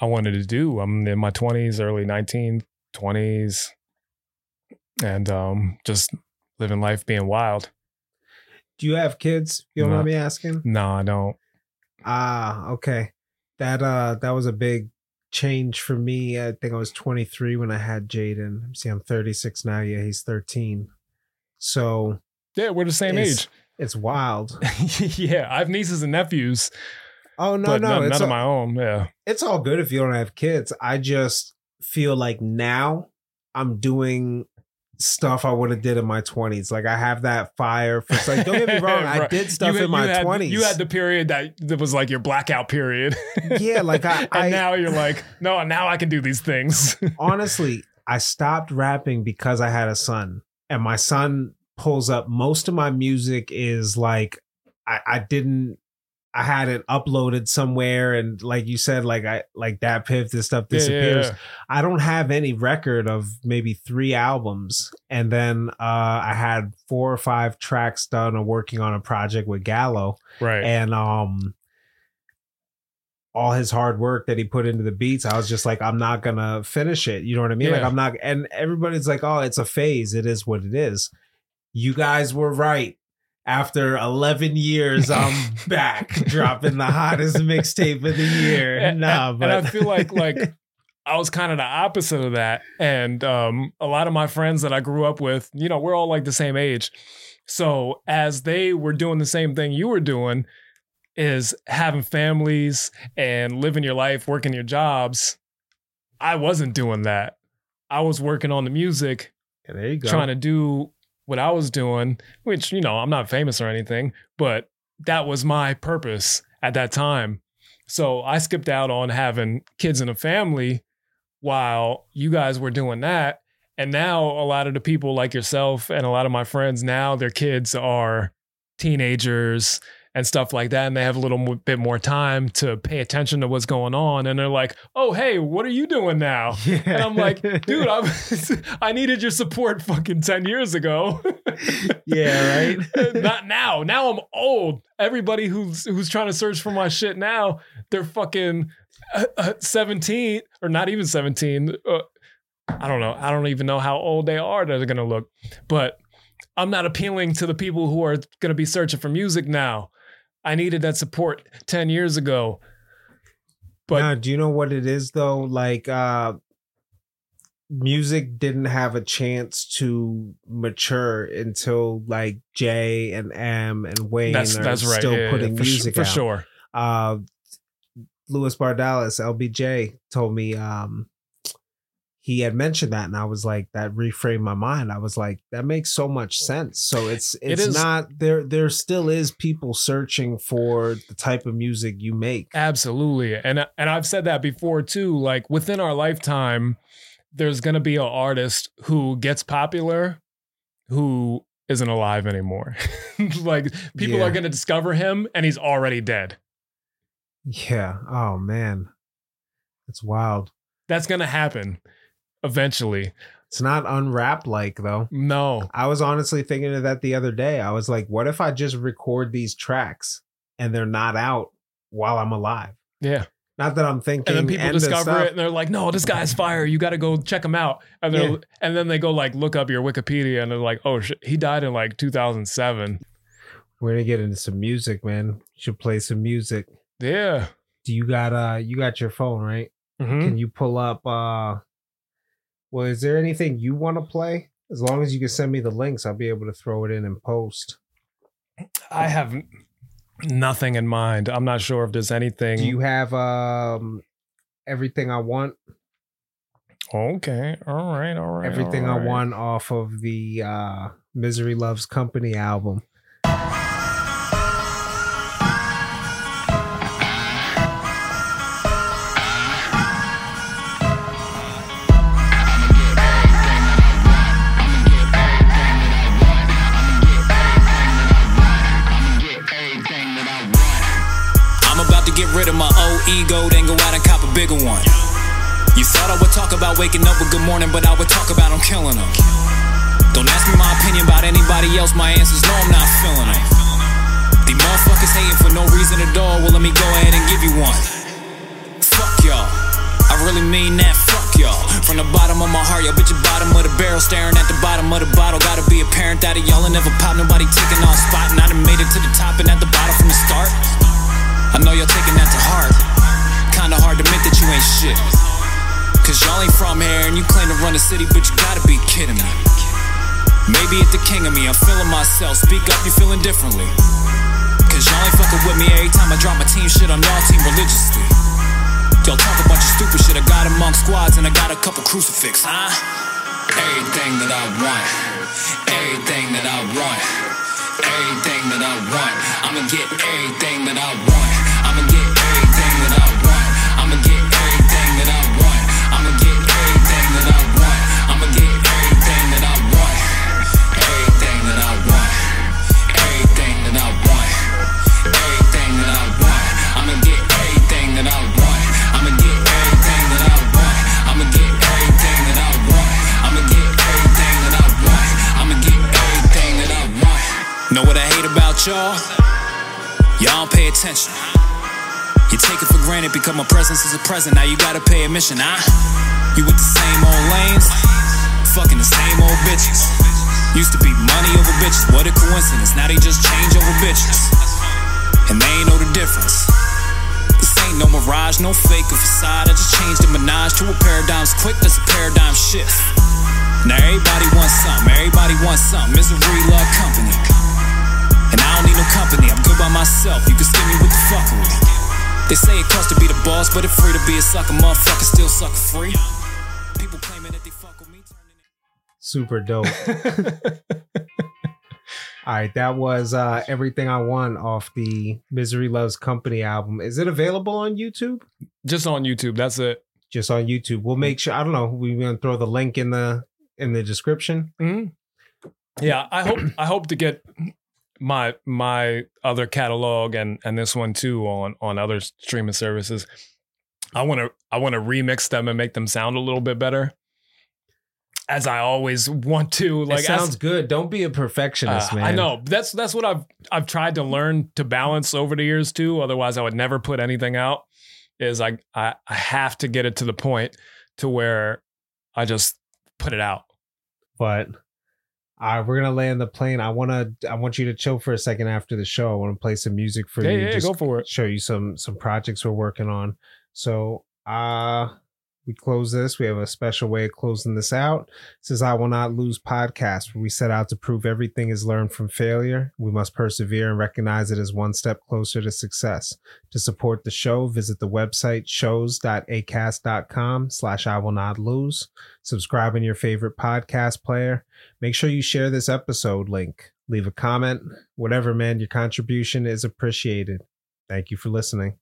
I wanted to do. I'm in my 20s, early 19, 20s, and um, just living life being wild. Do you have kids? You don't No. mind me asking? No, I don't. Ah, okay. That uh that was a big change for me. I think I was 23 when I had Jaden. See, I'm 36 now. Yeah, he's 13. So Yeah, we're the same It's- age. it's wild. yeah, I have nieces and nephews, Oh no, no, none, it's none of my own. Yeah. it's all good if you don't have kids. I just feel like now I'm doing stuff I would have did in my 20s. Like I have that fire for like don't get me wrong, I did stuff You- in my you 20s. You had the period that, that was like your blackout period. Yeah, like I- and I- now you're like, no, now I can do these things. honestly, I stopped rapping because I had a son, and my son pulls up most of my music is like I, I didn't I had it uploaded somewhere and like you said like I like that piff this stuff Yeah, yeah, disappears. yeah. I don't have any record of maybe three albums. And then uh I had four or five tracks done or working on a project with Gallo. Right. and um all his hard work that he put into the beats i was just like i'm not gonna finish it. You know what i mean? Like i'm not and everybody's like oh it's a phase. It is what it is. You guys were right after 11 years i'm back dropping the hottest mixtape of the year And- nah and, but and I feel like like I was kind of the opposite of that. And um, a lot of my friends that I grew up with, you know, we're all like the same age. So as they were doing the same thing you were doing, is having families and living your life, working your jobs. I wasn't doing that. I was working on the music, there you go trying to do what I was doing, which, you know, I'm not famous or anything, but that was my purpose at that time. So I skipped out on having kids and a family while you guys were doing that. And now a lot of the people like yourself and a lot of my friends now, their kids are teenagers and stuff like that. And they have a little bit more time to pay attention to what's going on. And they're like, oh, hey, what are you doing now? Yeah. And I'm like, dude, I, was, I needed your support fucking 10 years ago. yeah, right. Not now. Now I'm old. Everybody who's who's trying to search for my shit now, they're fucking uh, uh, 17 or not even 17. Uh, I don't know. I don't even know how old they are that are going to look. But I'm not appealing to the people who are going to be searching for music now. I needed that support 10 years ago. But now, do you know what it is though? Like, uh, music didn't have a chance to mature until like Jay and Em and Wayne that's are that's right. still Yeah, yeah, putting for, su- music for out. sure. Uh, Louis Bardalis, LBJ, told me um, he had mentioned that, and I was like, that reframed my mind. I was like, that makes so much sense. So it's It it's not there. There still is people searching for the type of music you make. Absolutely. And and I've said that before too. Like within our lifetime, there's gonna be an artist who gets popular who isn't alive anymore. like people Yeah. are gonna discover him and he's already dead. Yeah. Oh man, it's wild. That's gonna happen eventually. It's not unwrapped like though. No. I was honestly thinking of that the other day. I was like, what if I just record these tracks and they're not out while I'm alive? Yeah. Not that I'm thinking. And then people discover it and they're like, no, this guy's fire. You gotta go check him out. And Yeah. and then they go like look up your Wikipedia and they're like, oh shit, he died in like 2007. We're gonna get into some music, man. You Should play some music. Yeah. Do you got uh you got your phone, right? Mhm. Can you pull up uh well is there anything you want to play? As long as you can send me the links, I'll be able to throw it in and post. I have nothing in mind. I'm not sure if there's anything. Do you have um everything I want? okay. All right. All right. everything all I want off of the uh Misery Loves Company album. Ego, then go out and cop a bigger one. You thought I would talk about waking up with good morning, but I would talk about I'm killing them. Don't ask me my opinion about anybody else, my answers no, I'm not feeling them. These motherfuckers hating for no reason at all, well, let me go ahead and give you one. Fuck y'all. I really mean that, fuck y'all. From the bottom of my heart, y'all bitch, bottom of the barrel, staring at the bottom of the bottle. Gotta be apparent that of y'all ain't never pop nobody taking on spot. And I done made it to the top and at the bottom from the start. I know y'all taking that to heart. Kinda hard to admit that you ain't shit. Cause y'all ain't from here and you claim to run the city, but you gotta be kidding me. Maybe it's the king of me, I'm feeling myself. Speak up, you feeling differently. Cause y'all ain't fucking with me every time I drop my team shit on y'all team religiously. Y'all talk a bunch of stupid shit, I got among squads and I got a couple crucifix, huh? Everything that I want, everything that I want, everything that I want. I'ma get everything that I want. I'ma get everything that I want. Y'all? Y'all don't pay attention. You take it for granted because my presence is a present. Now you gotta pay admission, huh? You with the same old lanes, fucking the same old bitches. Used to be money over bitches, what a coincidence. Now they just change over bitches. And they ain't know the difference. This ain't no mirage, no fake or facade. I just changed the menage to a paradigm's quick, that's a paradigm shift. Now everybody wants something, everybody wants something. Misery love company. And I don't need no company, I'm good by myself. You can skin me with the fuckery. They say it costs to be the boss, but it's free to be a sucker. Motherfucker still sucker free. People claiming that they fuck with me. turning Super dope. All right, that was uh everything I want off the Misery Loves Company album. Is it available on YouTube? Just on YouTube. That's it. Just on YouTube. We'll make sure. I don't know. We're gonna throw the link in the in the description. Mhm. Yeah, I hope I hope to get my my other catalog and and this one too on on other streaming services. I want to I want to remix them and make them sound a little bit better. As I always want to, like it sounds as, good. Don't be a perfectionist, uh, man. I know that's that's what I've I've tried to learn to balance over the years too. Otherwise, I would never put anything out. Is I I, I have to get it to the point to where I just put it out. but uh, we're gonna land the plane. I wanna I want you to chill for a second after the show. I want to play some music for Yeah, you. yeah, just go for it. Show you some some projects we're working on. So uh we close this. We have a special way of closing this out. Is I Will Not Lose podcast, where we set out to prove everything is learned from failure. We must persevere and recognize it as one step closer to success. To support the show, visit the website shows.acast.com slash I will not lose. Subscribe in your favorite podcast player. Make sure you share this episode link. Leave a comment. Whatever, man, your contribution is appreciated. Thank you for listening.